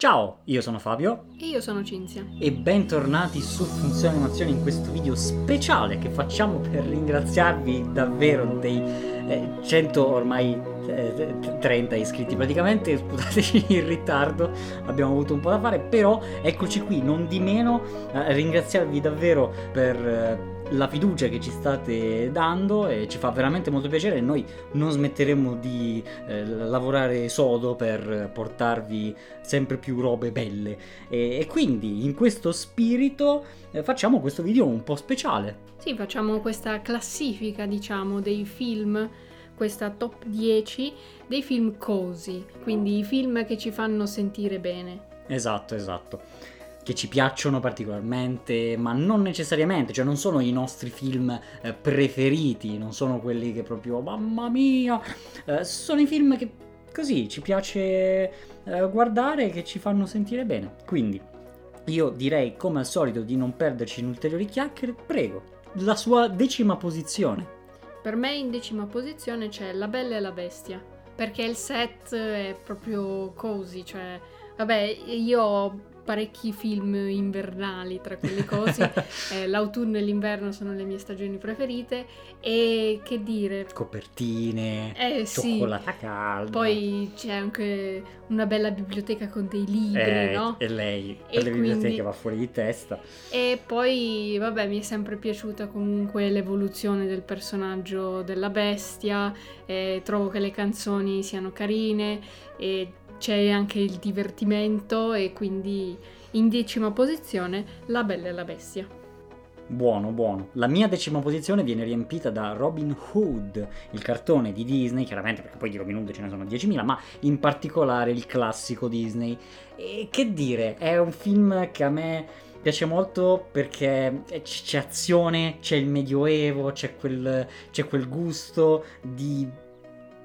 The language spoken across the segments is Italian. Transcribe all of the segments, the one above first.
Ciao, io sono Fabio. E io sono Cinzia. e bentornati su Funzione Animazione in questo video speciale che facciamo per ringraziarvi davvero dei eh, 100 ormai eh, 30 iscritti praticamente, scusateci il ritardo, abbiamo avuto un po' da fare, però eccoci qui, non di meno eh, ringraziarvi davvero per eh, la fiducia che ci state dando e ci fa veramente molto piacere e noi non smetteremo di eh, lavorare sodo per portarvi sempre più robe belle. E, e quindi in questo spirito eh, facciamo questo video un po' speciale. Sì, facciamo questa classifica, diciamo, dei film, questa top 10 dei film cosi, quindi i film che ci fanno sentire bene. esatto esatto che ci piacciono particolarmente, ma non necessariamente, cioè non sono i nostri film eh, preferiti, non sono quelli che proprio mamma mia, eh, sono i film che così ci piace eh, guardare e che ci fanno sentire bene. Quindi io direi come al solito di non perderci in ulteriori chiacchiere, prego, la sua decima posizione. Per me in decima posizione c'è La Bella e la Bestia, perché il set è proprio cosi, cioè, vabbè, io parecchi film invernali tra quelle cose, eh, l'autunno e l'inverno sono le mie stagioni preferite e che dire, Copertine, eh sì, cioccolata calda. poi c'è anche una bella biblioteca con dei libri, Eh, no? E lei E per le biblioteche quindi- va fuori di testa. E poi, vabbè, mi è sempre piaciuta comunque l'evoluzione del personaggio della bestia, e trovo che le canzoni siano carine e c'è anche il divertimento e quindi in decima posizione La Bella e la Bestia. Buono, buono. La mia decima posizione viene riempita da Robin Hood, il cartone di Disney, chiaramente perché poi di Robin Hood ce ne sono 10.000, ma in particolare il classico Disney. E che dire, è un film che a me piace molto perché c- c'è azione, c'è il medioevo, c'è quel, c'è quel gusto di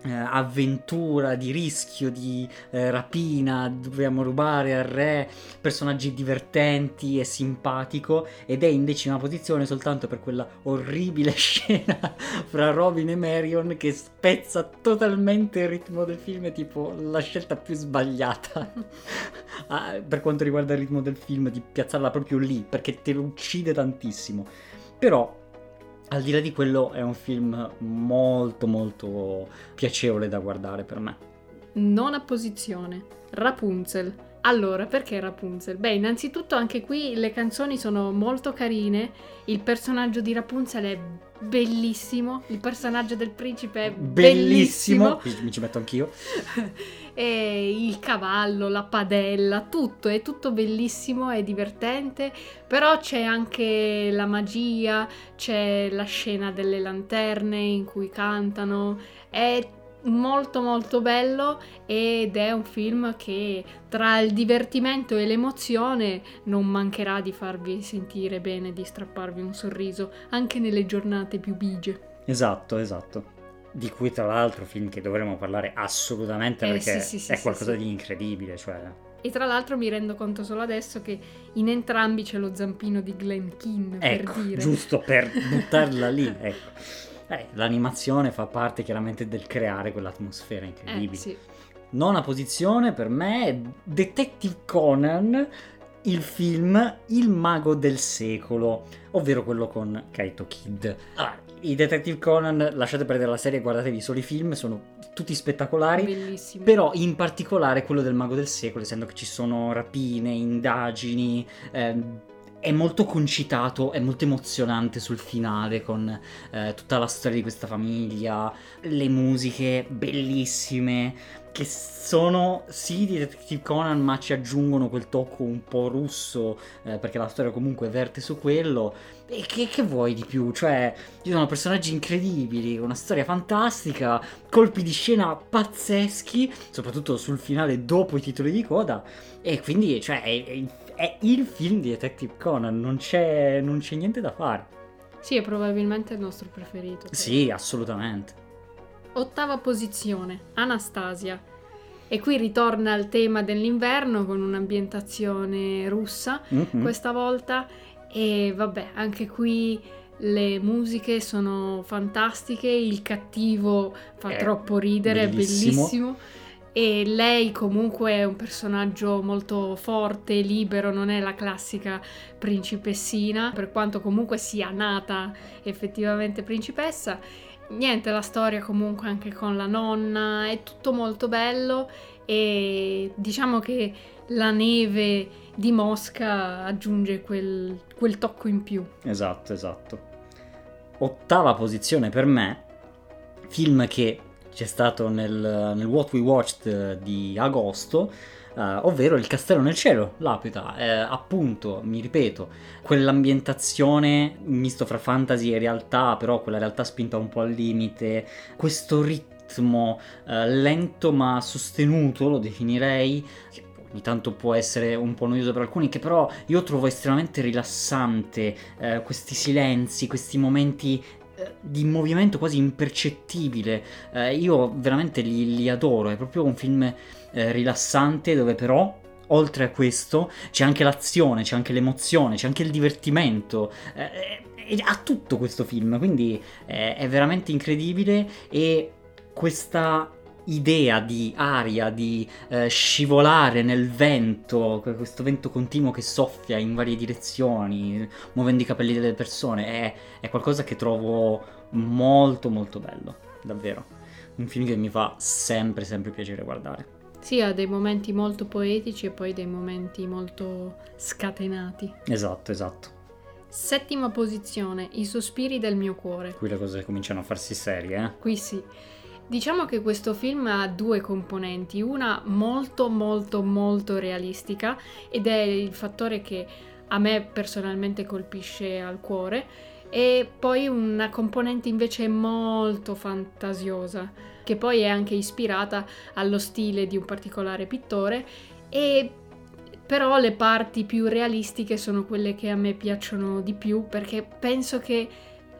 eh, avventura, di rischio, di eh, rapina, dobbiamo rubare al re, personaggi divertenti e simpatico ed è in decima posizione soltanto per quella orribile scena fra Robin e Marion che spezza totalmente il ritmo del film, è tipo la scelta più sbagliata ah, per quanto riguarda il ritmo del film di piazzarla proprio lì perché te lo uccide tantissimo. Però al di là di quello è un film molto molto piacevole da guardare per me. Nona posizione, Rapunzel. Allora, perché Rapunzel? Beh, innanzitutto anche qui le canzoni sono molto carine, il personaggio di Rapunzel è bellissimo, il personaggio del principe è Bellissimo, bellissimo, mi ci metto anch'io. e il cavallo, la padella, tutto, è tutto bellissimo, è divertente, però c'è anche la magia, c'è la scena delle lanterne in cui cantano, è molto molto bello ed è un film che tra il divertimento e l'emozione non mancherà di farvi sentire bene, di strapparvi un sorriso anche nelle giornate più bigie. Esatto, esatto. Di cui tra l'altro film che dovremmo parlare assolutamente Eh, perché sì, sì, sì, è qualcosa di incredibile, cioè E tra l'altro mi rendo conto solo adesso che in entrambi c'è lo zampino di Glen Keane, ecco, per dire. giusto per buttarla lì, ecco. Eh, l'animazione fa parte chiaramente del creare quell'atmosfera Eh, incredibile. sì. Nona posizione per me è Detective Conan, il film Il mago del secolo, ovvero quello con Kaito Kid. Allora, i Detective Conan, lasciate perdere la serie, guardatevi solo i film, sono tutti spettacolari. Bellissimo. Però in particolare quello del mago del secolo, essendo che ci sono rapine, indagini, ehm, è molto concitato, è molto emozionante sul finale con eh, tutta la storia di questa famiglia, le musiche bellissime che sono sì di Detective Conan ma ci aggiungono quel tocco un po' russo eh, perché la storia comunque verte su quello e che, che vuoi di più? Cioè ci sono personaggi incredibili, una storia fantastica, colpi di scena pazzeschi, soprattutto sul finale dopo i titoli di coda e quindi cioè è, è- è il film di Detective Conan, non c'è, non c'è niente da fare. Sì, è probabilmente il nostro preferito. Sì, assolutamente. Ottava posizione, Anastasia. E qui ritorna al tema dell'inverno con un'ambientazione russa Mhm. questa volta e vabbè, anche qui le musiche sono fantastiche, il cattivo fa È troppo ridere, bellissimo. è bellissimo. E lei comunque è un personaggio molto forte, libero, non è la classica principessina, per quanto comunque sia nata effettivamente principessa. Niente, la storia comunque anche con la nonna, è tutto molto bello e diciamo che la neve di Mosca aggiunge quel, quel tocco in più. Esatto, esatto. Ottava posizione per me, film che c'è stato nel, nel What We Watched di agosto, uh, ovvero Il Castello nel Cielo, l'Apita. Eh, appunto, mi ripeto, quell'ambientazione misto fra fantasy e realtà, però quella realtà spinta un po' al limite, questo ritmo uh, lento ma sostenuto, lo definirei, che ogni tanto può essere un po' noioso per alcuni, che però io trovo estremamente rilassante, eh, questi silenzi, questi momenti eh, di movimento quasi impercettibile. Eh, io veramente li, li, adoro. È proprio un film eh, rilassante dove però. Oltre a questo c'è anche l'azione, c'è anche l'emozione, c'è anche il divertimento. Eh, ha tutto questo film, quindi eh, è veramente incredibile e questa idea di aria, di eh, scivolare nel vento, questo vento continuo che soffia in varie direzioni, muovendo i capelli delle persone, è, è qualcosa che trovo molto molto bello, davvero. Un film che mi fa sempre sempre piacere guardare. Sì, ha dei momenti molto poetici e poi dei momenti molto scatenati. Esatto, esatto. Settima posizione, I sospiri del mio cuore. Qui le cose cominciano a farsi serie, eh? Qui sì. Diciamo che questo film ha due componenti, una molto molto molto realistica ed è il fattore che a me personalmente colpisce al cuore e poi una componente invece molto fantasiosa che poi è anche ispirata allo stile di un particolare pittore e però le parti più realistiche sono quelle che a me piacciono di più perché penso che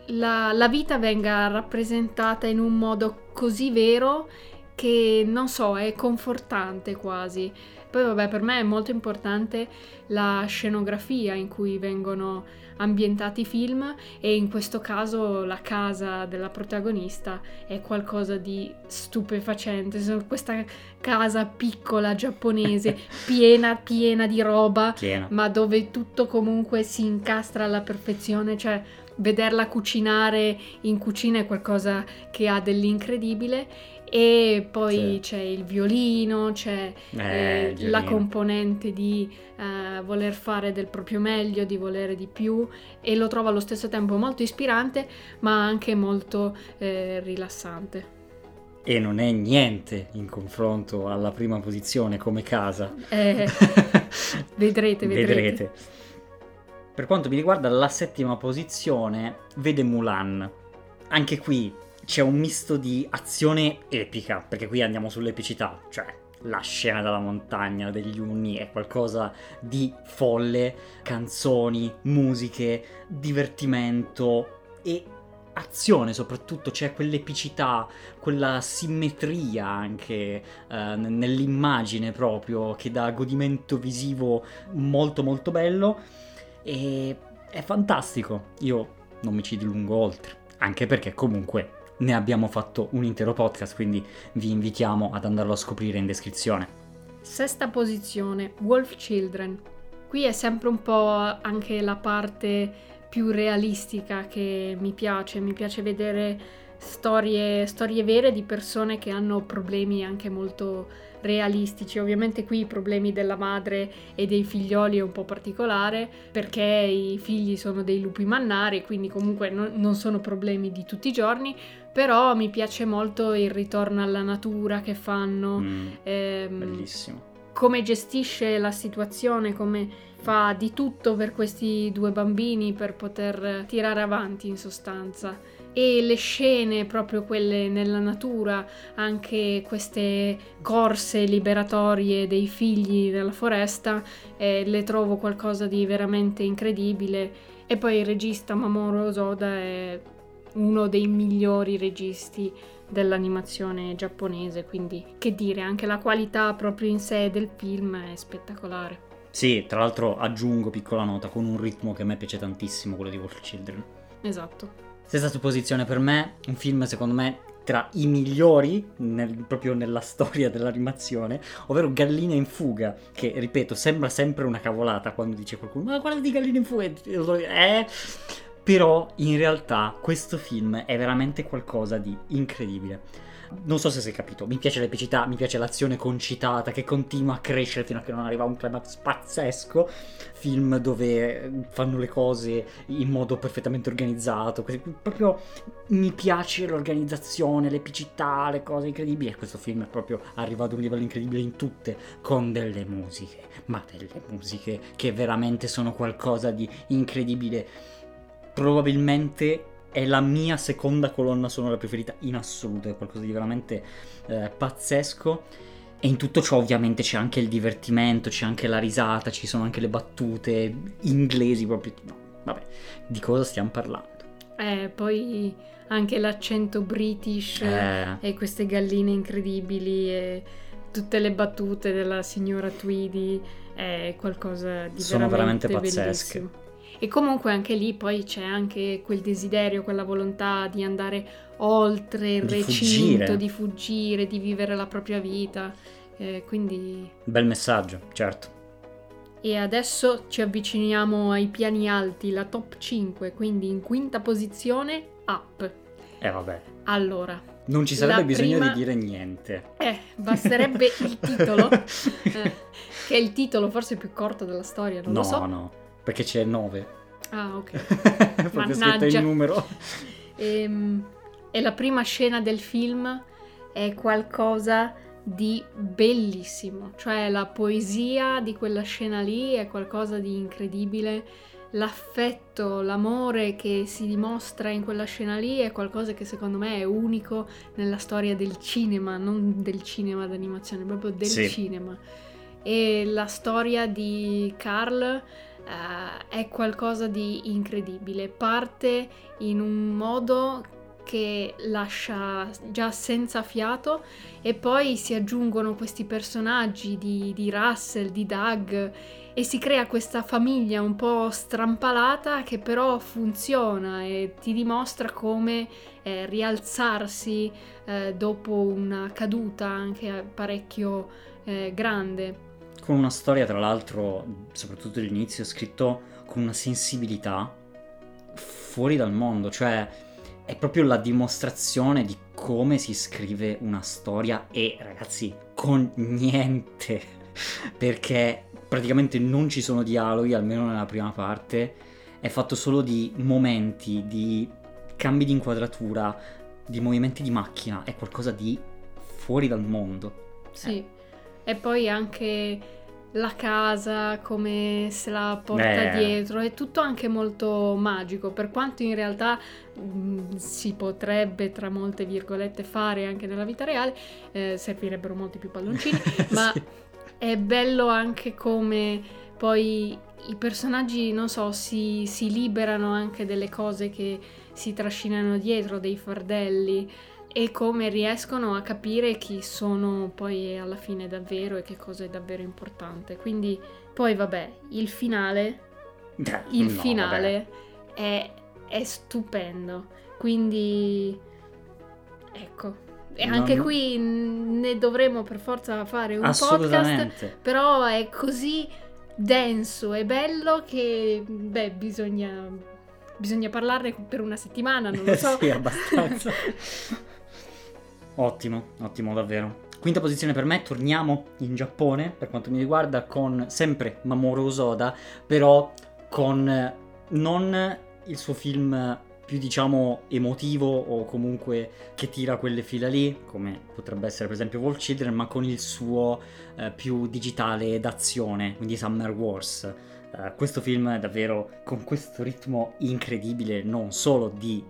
la, la vita venga rappresentata in un modo così vero che non so, è confortante quasi. Poi vabbè, per me è molto importante la scenografia in cui vengono ambientati i film e in questo caso la casa della protagonista è qualcosa di stupefacente. Questa casa piccola giapponese, piena, piena di roba, piena. ma dove tutto comunque si incastra alla perfezione, cioè vederla cucinare in cucina è qualcosa che ha dell'incredibile e poi sì. c'è il violino, c'è eh, eh, violino. la componente di eh, voler fare del proprio meglio, di volere di più e lo trovo allo stesso tempo molto ispirante ma anche molto eh, rilassante. E non è niente in confronto alla prima posizione come casa. Eh, vedrete, vedrete. vedrete. Per quanto mi riguarda, la settima posizione vede Mulan. Anche qui c'è un misto di azione epica, perché qui andiamo sull'epicità, cioè la scena della montagna degli Uni è qualcosa di folle, canzoni, musiche, divertimento e azione soprattutto, c'è quell'epicità, quella simmetria anche eh, nell'immagine proprio che dà godimento visivo molto molto bello e è fantastico. Io non mi ci dilungo oltre, anche perché comunque ne abbiamo fatto un intero podcast, quindi vi invitiamo ad andarlo a scoprire in descrizione. Sesta posizione, Wolf Children. Qui è sempre un po' anche la parte più realistica che mi piace, mi piace vedere storie, storie vere di persone che hanno problemi anche molto realistici. Ovviamente qui i problemi della madre e dei figlioli è un po' particolare perché i figli sono dei lupi mannari, quindi comunque non, non sono problemi di tutti i giorni, però mi piace molto il ritorno alla natura che fanno. Mm, ehm, bellissimo. Come gestisce la situazione, come fa di tutto per questi due bambini per poter tirare avanti in sostanza e le scene proprio quelle nella natura, anche queste corse liberatorie dei figli della foresta, eh, le trovo qualcosa di veramente incredibile. E poi il regista Mamoru Osoda è uno dei migliori registi dell'animazione giapponese, quindi che dire, anche la qualità proprio in sé del film è spettacolare. Sì, tra l'altro aggiungo piccola nota con un ritmo che a me piace tantissimo, quello di Wolf Children. Esatto. Stessa supposizione per me, un film secondo me tra i migliori nel- proprio nella storia dell'animazione, ovvero Gallina in fuga, che ripeto sembra sempre una cavolata quando dice qualcuno ma guarda di Gallina in fuga, eh? però in realtà questo film è veramente qualcosa di incredibile non so se è capito, mi piace l'epicità, mi piace l'azione concitata che continua a crescere fino a che non arriva a un climax pazzesco, film dove fanno le cose in modo perfettamente organizzato, proprio mi piace l'organizzazione, l'epicità, le cose incredibili. E questo film è proprio arrivato a un livello incredibile in tutte, con delle musiche, ma delle musiche che veramente sono qualcosa di incredibile. Probabilmente è la mia seconda colonna sonora preferita in assoluto, è qualcosa di veramente eh, pazzesco. E in tutto ciò ovviamente c'è anche il divertimento, c'è anche la risata, ci sono anche le battute inglesi proprio... No, vabbè, di cosa stiamo parlando? Eh, poi anche l'accento british Eh. e queste galline incredibili e tutte le battute della signora Tweedy è qualcosa di Sono veramente veramente pazzesche. bellissimo. E comunque anche lì poi c'è anche quel desiderio, quella volontà di andare oltre il Di recinto, fuggire. di fuggire, di vivere la propria vita. Eh, quindi Bel messaggio, certo. e adesso ci avviciniamo ai piani alti, la top 5, quindi in quinta posizione Up. E vabbè, Allora, non ci sarebbe bisogno prima- di dire niente. eh, basterebbe il titolo, eh, che è il titolo forse più corto della storia, non no, lo so. no, perché c'è 9. Ah, ok. Proprio scritto Mannaggia. il numero. Ehm, E, la prima scena del film è qualcosa di bellissimo, cioè la poesia di quella scena lì è qualcosa di incredibile. L'affetto, l'amore che si dimostra in quella scena lì è qualcosa che secondo me è unico nella storia del cinema, non del cinema d'animazione, proprio del Sì. cinema. E la storia di Carl eh, è qualcosa di incredibile. Parte in un modo che lascia già senza fiato e poi si aggiungono questi personaggi di, di Russell, di Doug e si crea questa famiglia un po' strampalata che però funziona e ti dimostra come eh, rialzarsi eh, dopo una caduta anche parecchio eh, grande. Con una storia, tra l'altro, soprattutto all'inizio, scritto con una sensibilità fuori dal mondo, cioè è proprio la dimostrazione di come si scrive una storia e ragazzi, con niente, perché praticamente non ci sono dialoghi, almeno nella prima parte, è fatto solo di momenti, di cambi di inquadratura, di movimenti di macchina, è qualcosa di fuori dal mondo. Sì. E poi anche la casa, come se la porta Eh. dietro, è tutto anche molto magico, per quanto in realtà mh, si potrebbe, tra molte virgolette, fare anche nella vita reale, eh, servirebbero molti più palloncini, ma Sì. è bello anche come poi i personaggi, non so, si, si liberano anche delle cose che si trascinano dietro, dei fardelli e come riescono a capire chi sono poi alla fine davvero e che cosa è davvero importante. Quindi poi vabbè, il finale, Eh, il no, finale è, è stupendo. Quindi ecco, e No, anche no. qui ne dovremo per forza fare un podcast, però è così denso e bello che beh, bisogna bisogna parlarne per una settimana, non lo so. sì, abbastanza. ottimo, ottimo davvero. Quinta posizione per me, torniamo in Giappone per quanto mi riguarda con sempre Mamoru Osoda, però con eh, non il suo film più diciamo emotivo o comunque che tira quelle fila lì, come potrebbe essere per esempio Wolf Children, ma con il suo eh, più digitale d'azione, quindi Summer Wars. Eh, questo film è davvero con questo ritmo incredibile, non solo di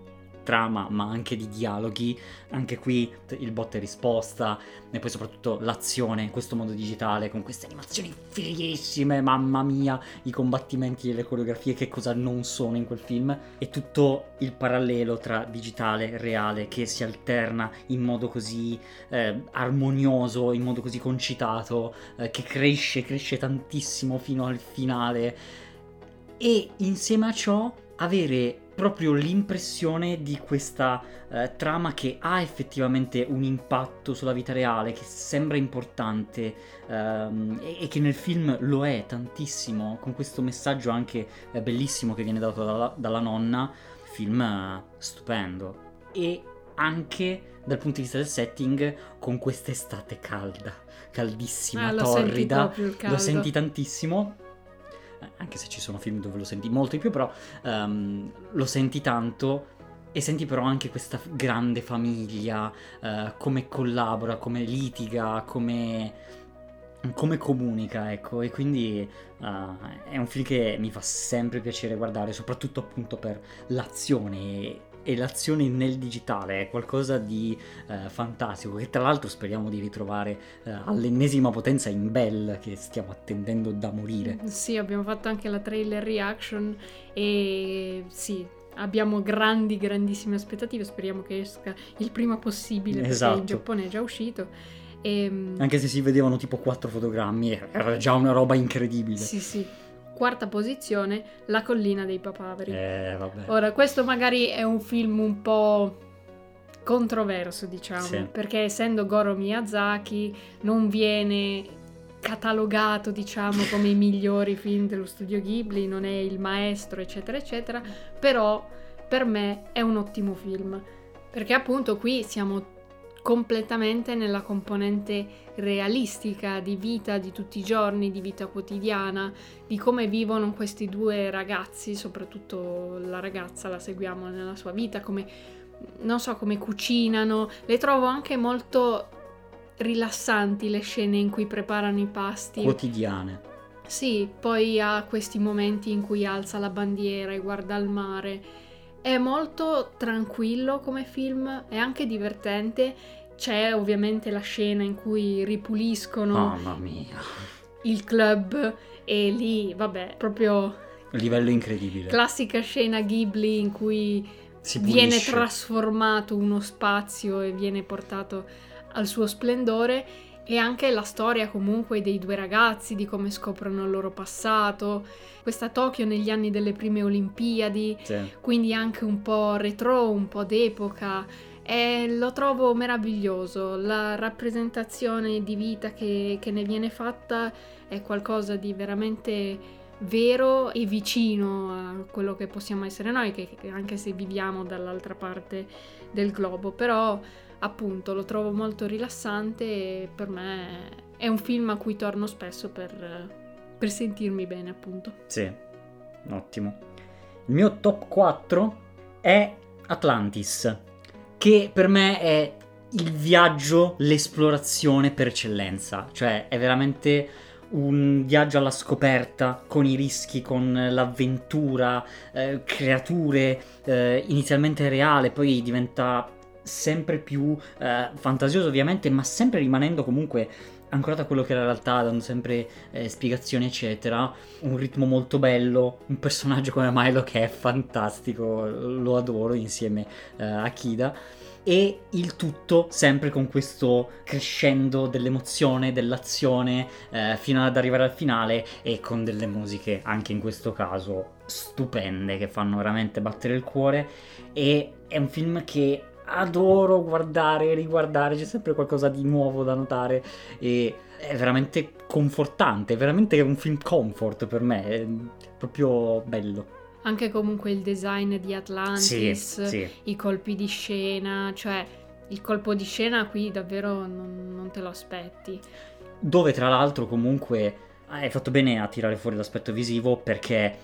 trama ma anche di dialoghi, anche qui il botta e risposta e poi soprattutto l'azione in questo modo digitale con queste animazioni fighissime, mamma mia, i combattimenti e le coreografie che cosa non sono in quel film. E tutto il parallelo tra digitale e reale che si alterna in modo così eh, armonioso, in modo così concitato, eh, che cresce, cresce tantissimo fino al finale. E insieme a ciò avere proprio l'impressione di questa eh, trama che ha effettivamente un impatto sulla vita reale, che sembra importante ehm, e, e, che nel film lo è tantissimo, con questo messaggio anche eh, bellissimo che viene dato dalla, dalla nonna, film eh, stupendo. E anche dal punto di vista del setting, con quest'estate calda, caldissima, ah, torrida, lo senti tantissimo anche se ci sono film dove lo senti molto di più, però um, lo senti tanto e senti però anche questa grande famiglia, uh, come collabora, come litiga, come, come comunica, ecco, e quindi uh, è un film che mi fa sempre piacere guardare, soprattutto appunto per l'azione e l'azione nel digitale è qualcosa di eh, fantastico che tra l'altro speriamo di ritrovare eh, all'ennesima potenza in Bell che stiamo attendendo da morire. Sì, abbiamo fatto anche la trailer reaction e sì, abbiamo grandi grandissime aspettative, speriamo che esca il prima possibile perché esatto. in Giappone è già uscito. E... Ehm, anche se si vedevano tipo quattro fotogrammi, era già una roba incredibile. Sì, sì. Quarta posizione, La collina dei papaveri. Eh. Ora, questo magari è un film un po' controverso, diciamo, sì. perché essendo Goro Miyazaki non viene catalogato, diciamo, come i migliori film dello studio Ghibli, non è il maestro, eccetera, eccetera, però per me è un ottimo film. Perché appunto qui siamo completamente nella componente realistica di vita di tutti i giorni, di vita quotidiana, di come vivono questi due ragazzi, soprattutto la ragazza la seguiamo nella sua vita, come non so come cucinano, le trovo anche molto rilassanti le scene in cui preparano i pasti. Quotidiane. Sì, poi ha questi momenti in cui alza la bandiera e guarda il mare è molto tranquillo come film, è anche divertente. C'è ovviamente la scena in cui ripuliscono Mamma mia. il club e lì, vabbè, proprio livello incredibile. Classica scena Ghibli in cui viene trasformato uno spazio e viene portato al suo splendore e anche la storia comunque dei due ragazzi, di come scoprono il loro passato, questa Tokyo negli anni delle prime Olimpiadi, Sì. quindi anche un po' retro, un po' d'epoca. E lo trovo meraviglioso, la rappresentazione di vita che, che ne viene fatta è qualcosa di veramente vero e vicino a quello che possiamo essere noi, che, che anche se viviamo dall'altra parte del globo, però appunto lo trovo molto rilassante e per me è un film a cui torno spesso per, per sentirmi bene appunto. Sì, ottimo. Il mio top 4 è Atlantis, che per me è il viaggio, l'esplorazione per eccellenza, cioè è veramente un viaggio alla scoperta con i rischi, con l'avventura, eh, creature, eh, inizialmente reale, poi diventa sempre più eh, fantasioso ovviamente, ma sempre rimanendo comunque ancorato a quello che è la realtà, dando sempre eh, spiegazioni, eccetera. Un ritmo molto bello, un personaggio come Milo che è fantastico, lo adoro insieme eh, a Kida. E il tutto sempre con questo crescendo dell'emozione, dell'azione, eh, fino ad arrivare al finale e con delle musiche, anche in questo caso, stupende, che fanno veramente battere il cuore. E è un film che adoro guardare e riguardare, c'è sempre qualcosa di nuovo da notare e è veramente confortante, è veramente un film comfort per me, è proprio bello. Anche comunque il design di Atlantis, Sì, sì. i colpi di scena, cioè il colpo di scena qui davvero non, non te lo aspetti. Dove tra l'altro comunque hai fatto bene a tirare fuori l'aspetto visivo perché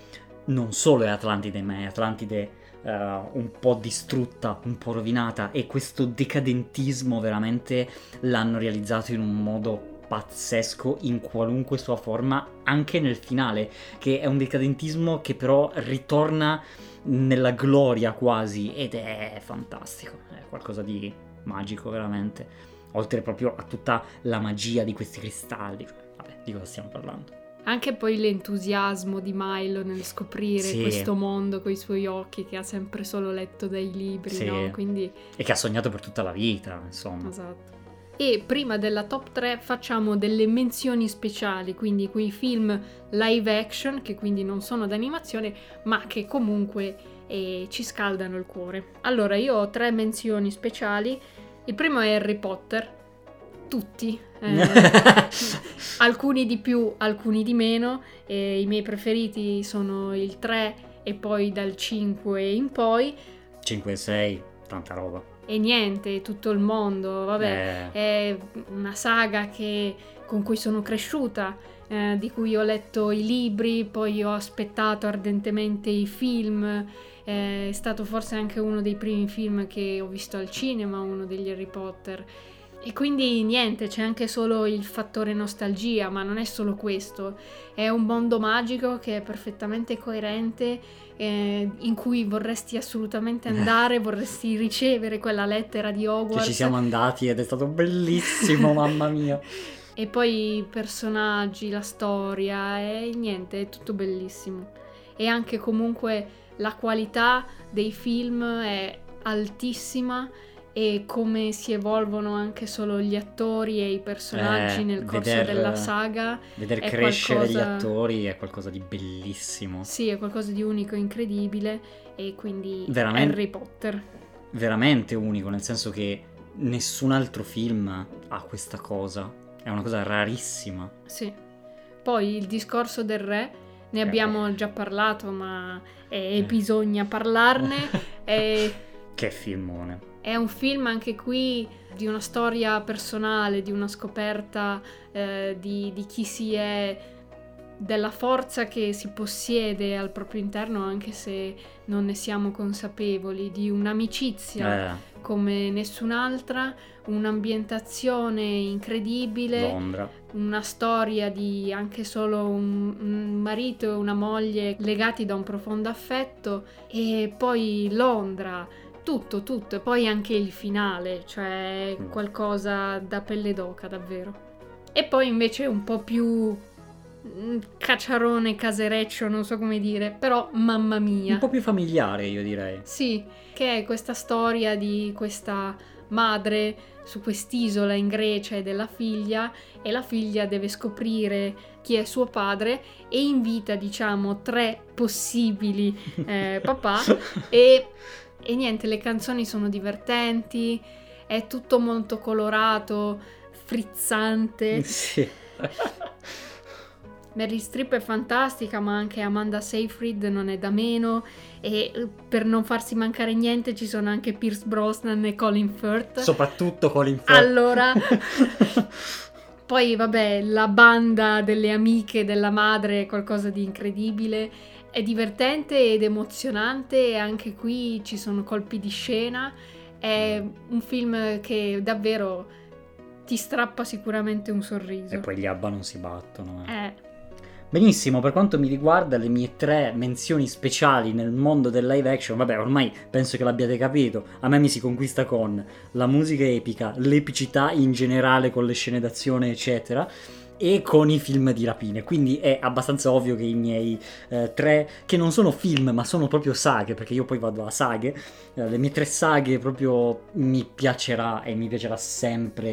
non solo è Atlantide, ma è Atlantide eh, un po' distrutta, un po' rovinata e questo decadentismo veramente l'hanno realizzato in un modo pazzesco in qualunque sua forma, anche nel finale, che è un decadentismo che però ritorna nella gloria quasi ed è fantastico, è qualcosa di magico veramente, oltre proprio a tutta la magia di questi cristalli, vabbè, di cosa stiamo parlando. Anche poi l'entusiasmo di Milo nel scoprire Sì. questo mondo con i suoi occhi che ha sempre solo letto dai libri, Sì. no? Quindi, E che ha sognato per tutta la vita, insomma. esatto. E prima della top 3 facciamo delle menzioni speciali, quindi quei film live action che quindi non sono d'animazione, ma che comunque e ci scaldano il cuore. Allora, io ho tre menzioni speciali. Il primo è Harry Potter, tutti, eh, alcuni di più, alcuni di meno. E I miei preferiti sono il 3 e poi dal 5 in poi. 5 e 6, tanta roba. E niente, tutto il mondo, vabbè, Eh, è una saga che- con cui sono cresciuta, eh, di cui ho letto i libri, poi ho aspettato ardentemente i film. eh, È stato forse anche uno dei primi film che ho visto al cinema, uno degli Harry Potter. E quindi niente, c'è anche solo il fattore nostalgia, ma non è solo questo. È un mondo magico che è perfettamente coerente, eh, in cui vorresti assolutamente andare, vorresti ricevere quella lettera di che Hogwarts. ci siamo andati ed è stato bellissimo, mamma mia. E poi i personaggi, la storia, e niente, è tutto bellissimo. E anche comunque la qualità dei film è altissima e come si evolvono anche solo gli attori e i personaggi Eh, nel corso veder- della saga. Veder È crescere gli qualcosa- attori è qualcosa di bellissimo. Sì, è qualcosa di unico, incredibile e quindi Veramente- Harry Potter. Veramente unico, nel senso che nessun altro film ha questa cosa. È una cosa rarissima. Sì. Poi il discorso del re, ne Eh. abbiamo già parlato, ma eh, bisogna parlarne. È, Che filmone. È un film anche qui di una storia personale, di una scoperta eh, di, di chi si è, della forza che si possiede al proprio interno, anche se non ne siamo consapevoli, di un'amicizia Eh, come nessun'altra, un'ambientazione incredibile Londra. una storia di anche solo un, un marito e una moglie legati da un profondo affetto e poi Londra, tutto, tutto, e poi anche il finale, cioè Mm. qualcosa da pelle d'oca davvero. E poi invece un po' più mm, cacciarone, casereccio, non so come dire, però mamma mia. Un po' più familiare, io direi. Sì, che è questa storia di questa madre su quest'isola in Grecia e della figlia e la figlia deve scoprire chi è suo padre e invita diciamo tre possibili eh, papà e, e niente, le canzoni sono divertenti, è tutto molto colorato, frizzante. sì. Meryl Streep è fantastica, ma anche Amanda Seyfried non è da meno. E eh, per non farsi mancare niente ci sono anche Pierce Brosnan e Colin Firth. Soprattutto Colin Firth. Allora, poi vabbè, la banda delle amiche della madre è qualcosa di incredibile. È divertente ed emozionante e anche qui ci sono colpi di scena. È un film che davvero ti strappa sicuramente un sorriso. E poi gli Abba non si battono. eh. Eh, Benissimo, per quanto mi riguarda le mie tre menzioni speciali nel mondo del live action, vabbè ormai penso che l'abbiate capito, a me mi si conquista con la musica epica, l'epicità in generale con le scene d'azione eccetera e con i film di rapine, quindi è abbastanza ovvio che i miei eh, tre, che non sono film ma sono proprio saghe, perché io poi vado a saghe, eh, le mie tre saghe proprio mi piacerà e mi piacerà sempre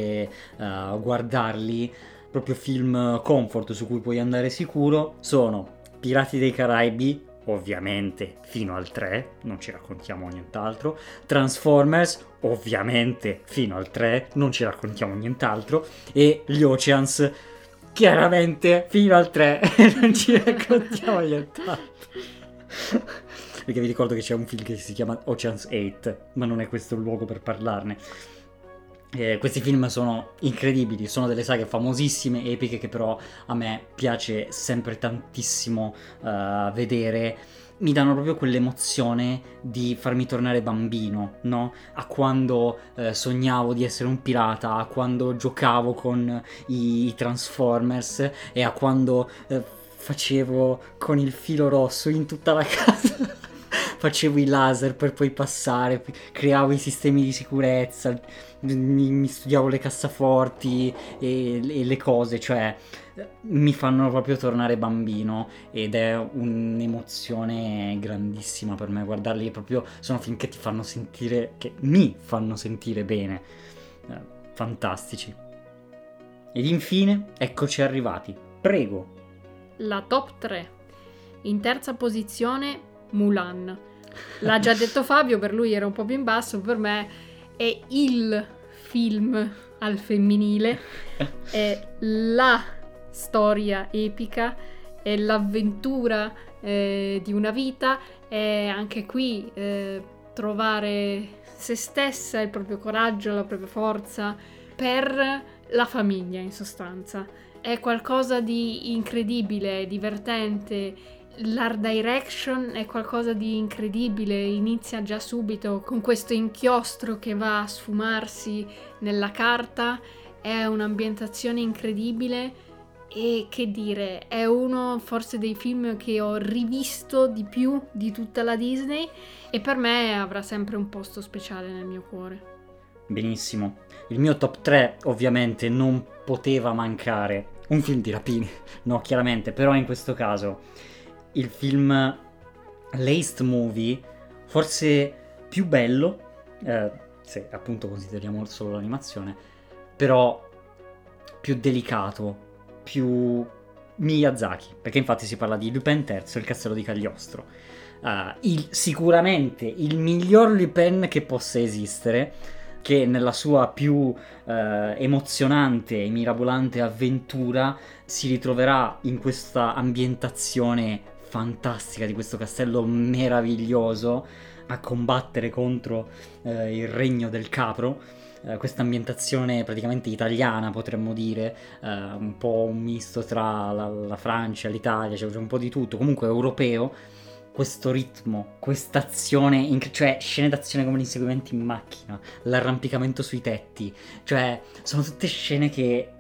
eh, guardarli. Proprio film comfort su cui puoi andare sicuro sono Pirati dei Caraibi, ovviamente fino al 3, non ci raccontiamo nient'altro, Transformers, ovviamente fino al 3, non ci raccontiamo nient'altro, e gli Oceans, chiaramente fino al 3, non ci raccontiamo nient'altro. Perché vi ricordo che c'è un film che si chiama Oceans 8, ma non è questo il luogo per parlarne. Eh, questi film sono incredibili, sono delle saghe famosissime, epiche, che però a me piace sempre tantissimo eh, vedere. Mi danno proprio quell'emozione di farmi tornare bambino, no? A quando eh, sognavo di essere un pirata, a quando giocavo con i, i Transformers e a quando eh, facevo con il filo rosso in tutta la casa. Facevo i laser per poi passare, creavo i sistemi di sicurezza, mi, mi studiavo le cassaforti e, e le cose, cioè mi fanno proprio tornare bambino ed è un'emozione grandissima per me guardarli proprio sono film che ti fanno sentire che mi fanno sentire bene. Fantastici. Ed infine eccoci arrivati. Prego. La top 3. In terza posizione Mulan. l'ha già detto Fabio, per lui era un po' più in basso, per me è il film al femminile, è la storia epica, è l'avventura eh, di una vita, è anche qui eh, trovare se stessa, il proprio coraggio, la propria forza per la famiglia in sostanza. È qualcosa di incredibile, divertente. L'art direction è qualcosa di incredibile, inizia già subito con questo inchiostro che va a sfumarsi nella carta, è un'ambientazione incredibile e che dire, è uno forse dei film che ho rivisto di più di tutta la Disney e per me avrà sempre un posto speciale nel mio cuore. Benissimo. Il mio top 3 ovviamente non poteva mancare un film di rapine, no chiaramente, però in questo caso il film Laced Movie forse più bello, eh, se appunto consideriamo solo l'animazione, però più delicato, più Miyazaki, perché infatti si parla di Lupin III e il castello di Cagliostro. Uh, il, sicuramente il miglior Lupin che possa esistere, che nella sua più uh, emozionante e mirabolante avventura si ritroverà in questa ambientazione fantastica di questo castello meraviglioso a combattere contro uh, il regno del capro eh, questa ambientazione praticamente italiana, potremmo dire, eh, un po' un misto tra la, la Francia, l'Italia, cioè c'è un po' di tutto, comunque europeo. Questo ritmo, questa azione, cioè scene d'azione come gli inseguimenti in macchina, l'arrampicamento sui tetti, cioè sono tutte scene che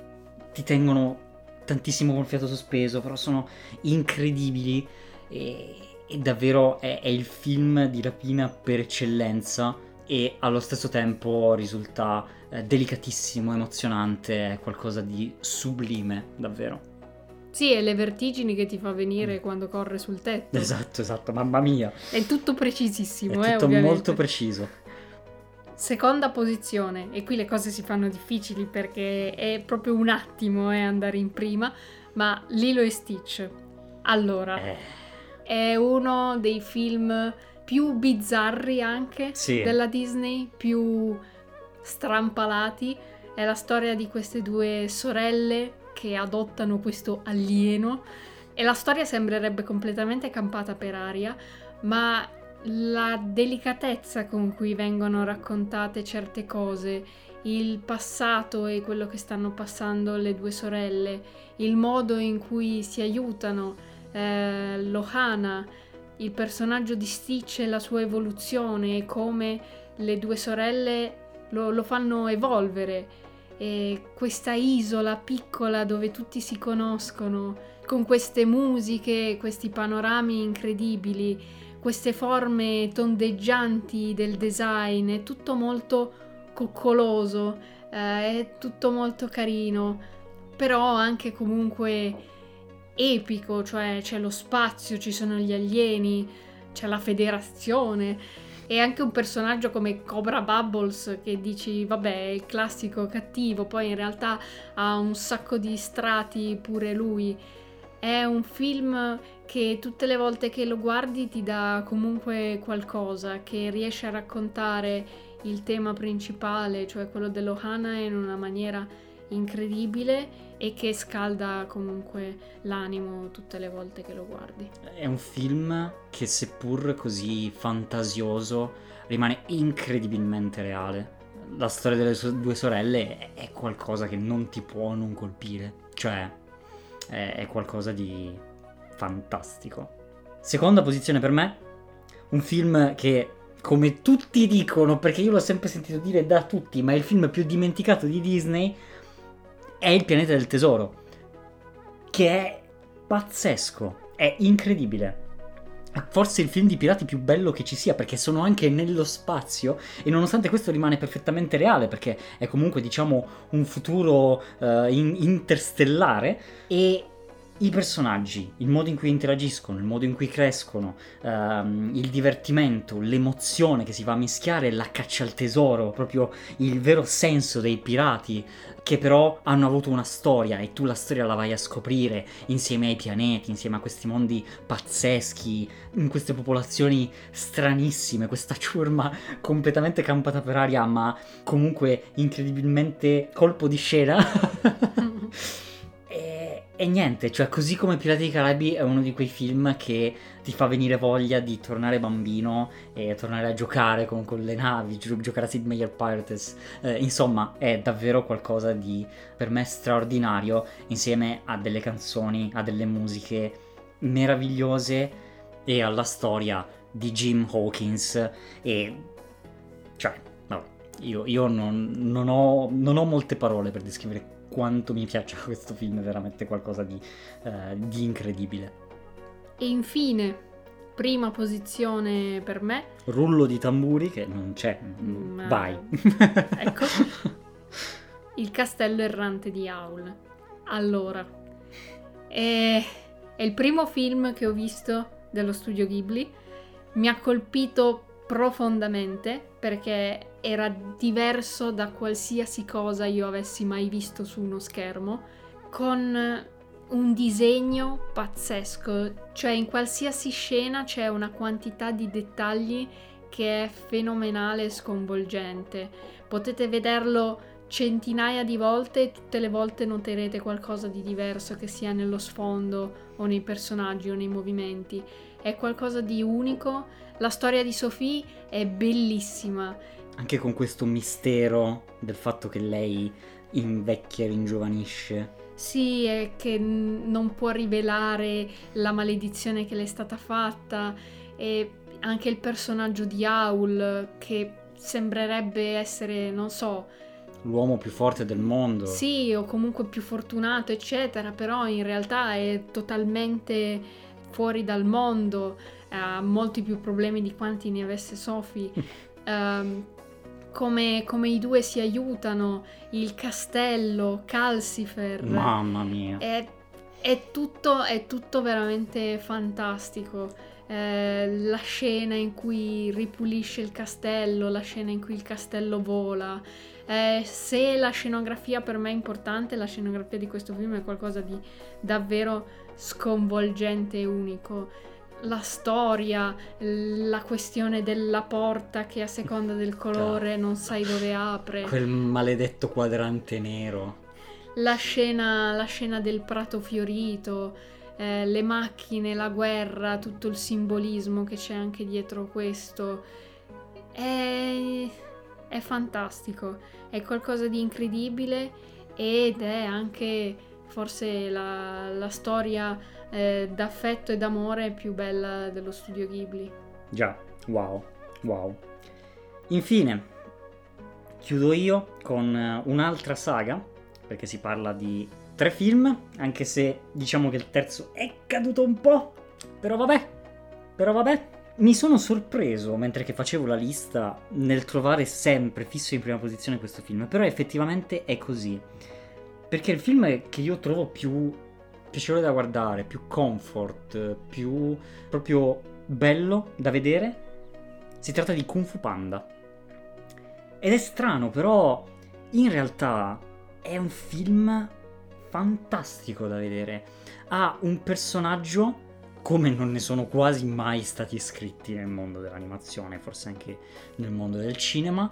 ti tengono tantissimo col fiato sospeso, però sono incredibili e, e davvero è, è il film di rapina per eccellenza e allo stesso tempo risulta eh, delicatissimo, emozionante, è qualcosa di sublime, davvero. Sì, e le vertigini che ti fa venire mm. quando corre sul tetto. Esatto, esatto, mamma mia. È tutto precisissimo, è tutto eh, molto preciso. Seconda posizione, e qui le cose si fanno difficili perché è proprio un attimo eh, andare in prima, ma Lilo e Stitch. Allora, eh. è uno dei film più bizzarri anche sì. della Disney, più strampalati. È la storia di queste due sorelle che adottano questo alieno e la storia sembrerebbe completamente campata per aria, ma la delicatezza con cui vengono raccontate certe cose, il passato e quello che stanno passando le due sorelle, il modo in cui si aiutano, eh, Lohana, il personaggio di Stitch e la sua evoluzione e come le due sorelle lo, lo fanno evolvere. E questa isola piccola dove tutti si conoscono, con queste musiche, questi panorami incredibili, queste forme tondeggianti del design, è tutto molto coccoloso, eh, è tutto molto carino, però anche comunque epico, cioè c'è lo spazio, ci sono gli alieni, c'è la federazione e anche un personaggio come Cobra Bubbles che dici vabbè è il classico cattivo, poi in realtà ha un sacco di strati pure lui. È un film che tutte le volte che lo guardi ti dà comunque qualcosa, che riesce a raccontare il tema principale, cioè quello dell'Ohana in una maniera incredibile e che scalda comunque l'animo tutte le volte che lo guardi. È un film che seppur così fantasioso rimane incredibilmente reale. La storia delle so- due sorelle è qualcosa che non ti può non colpire, cioè è, è qualcosa di fantastico. Seconda posizione per me, un film che come tutti dicono, perché io l'ho sempre sentito dire da tutti, ma è il film più dimenticato di Disney, è il pianeta del tesoro, che è pazzesco, è incredibile. Forse il film di pirati più bello che ci sia perché sono anche nello spazio e nonostante questo rimane perfettamente reale perché è comunque diciamo un futuro uh, in- interstellare e i personaggi, il modo in cui interagiscono, il modo in cui crescono, ehm, il divertimento, l'emozione che si va a mischiare, la caccia al tesoro, proprio il vero senso dei pirati, che però hanno avuto una storia e tu la storia la vai a scoprire insieme ai pianeti, insieme a questi mondi pazzeschi, in queste popolazioni stranissime, questa ciurma completamente campata per aria, ma comunque incredibilmente colpo di scena. E niente, cioè così come Pirati dei Caraibi è uno di quei film che ti fa venire voglia di tornare bambino e tornare a giocare con, con le navi, gi- giocare a Sid Meier Pirates. Eh, insomma, è davvero qualcosa di, per me, straordinario, insieme a delle canzoni, a delle musiche meravigliose e alla storia di Jim Hawkins e... cioè, no, io, io non, non, ho, non ho molte parole per descrivere quanto mi piaccia questo film, è veramente qualcosa di, uh, di incredibile. E infine, prima posizione per me. Rullo di tamburi che non c'è, Ma... vai. ecco. Il castello errante di Aul. Allora, è, è il primo film che ho visto dello studio Ghibli. Mi ha colpito profondamente perché era diverso da qualsiasi cosa io avessi mai visto su uno schermo, con un disegno pazzesco, cioè in qualsiasi scena c'è una quantità di dettagli che è fenomenale e sconvolgente. Potete vederlo centinaia di volte e tutte le volte noterete qualcosa di diverso che sia nello sfondo o nei personaggi o nei movimenti. È qualcosa di unico la storia di Sophie è bellissima. Anche con questo mistero del fatto che lei invecchia e ringiovanisce. Sì, è che non può rivelare la maledizione che le è stata fatta e anche il personaggio di Aul che sembrerebbe essere, non so, l'uomo più forte del mondo. Sì, o comunque più fortunato, eccetera, però in realtà è totalmente fuori dal mondo ha molti più problemi di quanti ne avesse Sophie. um, come, come, i due si aiutano, il castello, Calcifer. Mamma mia. È, è, tutto, è tutto, veramente fantastico. Eh, la scena in cui ripulisce il castello, la scena in cui il castello vola. Eh, se la scenografia per me è importante, la scenografia di questo film è qualcosa di davvero sconvolgente e unico la storia, la questione della porta che a seconda del colore non sai dove apre. Quel maledetto quadrante nero. La scena, la scena del prato fiorito, eh, le macchine, la guerra, tutto il simbolismo che c'è anche dietro questo. È, è fantastico, è qualcosa di incredibile ed è anche forse la, la storia eh, d'affetto e d'amore più bella dello studio Ghibli. Già, wow, wow. Infine, chiudo io con eh, un'altra saga, perché si parla di tre film, anche se diciamo che il terzo è caduto un po', però vabbè, però vabbè. Mi sono sorpreso mentre che facevo la lista nel trovare sempre fisso in prima posizione questo film, però effettivamente è così. Perché il film che io trovo più piacevole da guardare, più comfort, più proprio bello da vedere. Si tratta di Kung Fu Panda. Ed è strano, però in realtà è un film fantastico da vedere. Ha un personaggio come non ne sono quasi mai stati scritti nel mondo dell'animazione, forse anche nel mondo del cinema.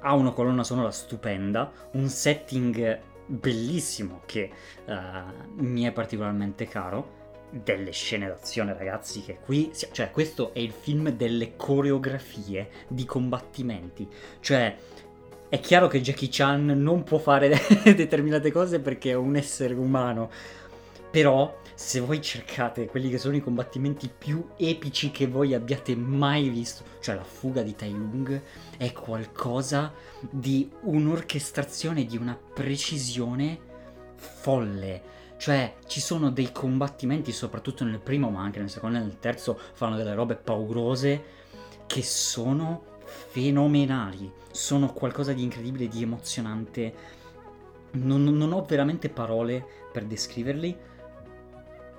Ha una colonna sonora stupenda, un setting bellissimo che uh, mi è particolarmente caro delle scene d'azione ragazzi che qui cioè questo è il film delle coreografie di combattimenti. Cioè è chiaro che Jackie Chan non può fare determinate cose perché è un essere umano però se voi cercate quelli che sono i combattimenti più epici che voi abbiate mai visto, cioè la fuga di Tai Lung, è qualcosa di un'orchestrazione di una precisione folle. Cioè, ci sono dei combattimenti, soprattutto nel primo, ma anche nel secondo e nel terzo, fanno delle robe paurose che sono fenomenali. Sono qualcosa di incredibile, di emozionante. Non, non ho veramente parole per descriverli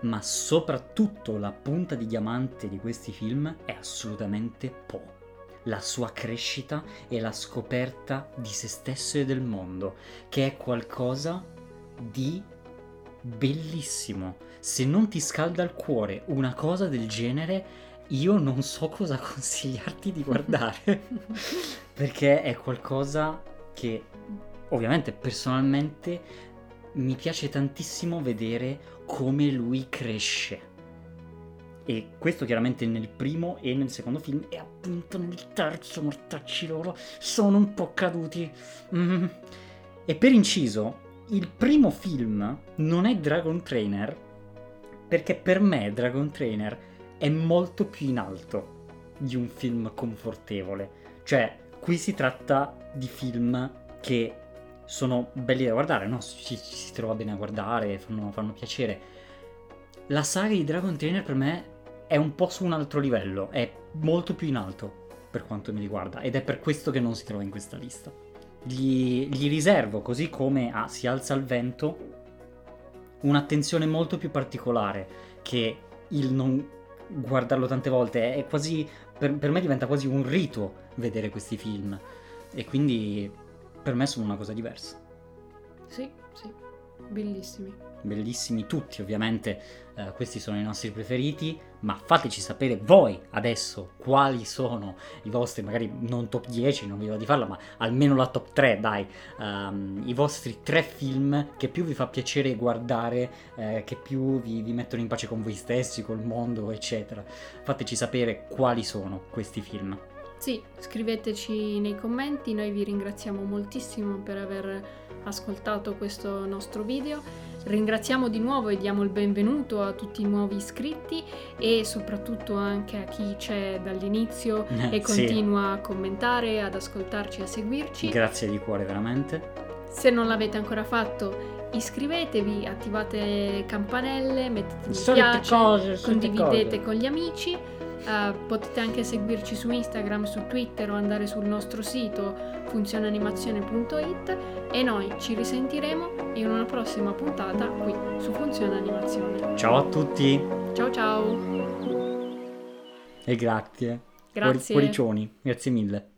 ma soprattutto la punta di diamante di questi film è assolutamente Poe. La sua crescita e la scoperta di se stesso e del mondo, che è qualcosa di bellissimo. Se non ti scalda il cuore una cosa del genere, io non so cosa consigliarti di guardare. perché è qualcosa che ovviamente personalmente mi piace tantissimo vedere come lui cresce. E questo chiaramente nel primo e nel secondo film e appunto nel terzo, mortacci loro, sono un po' caduti. Mm. E per inciso, il primo film non è Dragon Trainer perché per me Dragon Trainer è molto più in alto di un film confortevole. Cioè, qui si tratta di film che sono belli da guardare, no? Si, si trova bene a guardare, fanno, fanno, piacere. La saga di Dragon Trainer per me è un po' su un altro livello, è molto più in alto per quanto mi riguarda ed è per questo che non si trova in questa lista. Gli, gli riservo, così come a Si alza il vento, un'attenzione molto più particolare che il non guardarlo tante volte è quasi per, per me diventa quasi un rito vedere questi film e quindi per me sono una cosa diversa. Sì, sì, bellissimi. Bellissimi tutti, ovviamente, eh, questi sono i nostri preferiti, ma fateci sapere voi adesso quali sono i vostri, magari non top 10, non vi va di farla, ma almeno la top 3, dai, um, i vostri tre film che più vi fa piacere guardare, eh, che più vi, vi mettono in pace con voi stessi, col mondo, eccetera. Fateci sapere quali sono questi film. Sì, scriveteci nei commenti, noi vi ringraziamo moltissimo per aver ascoltato questo nostro video. Ringraziamo di nuovo e diamo il benvenuto a tutti i nuovi iscritti e soprattutto anche a chi c'è dall'inizio e continua sì. a commentare, ad ascoltarci, a seguirci. Grazie di cuore veramente. Se non l'avete ancora fatto, iscrivetevi, attivate campanelle, mettete mi piace, cose, condividete cose. con gli amici. Uh, potete anche seguirci su Instagram, su Twitter o andare sul nostro sito funzionanimazione.it e noi ci risentiremo in una prossima puntata qui su Funzione Animazione. Ciao a tutti! Ciao ciao! E grazie. Grazie. Cuoricioni, grazie mille.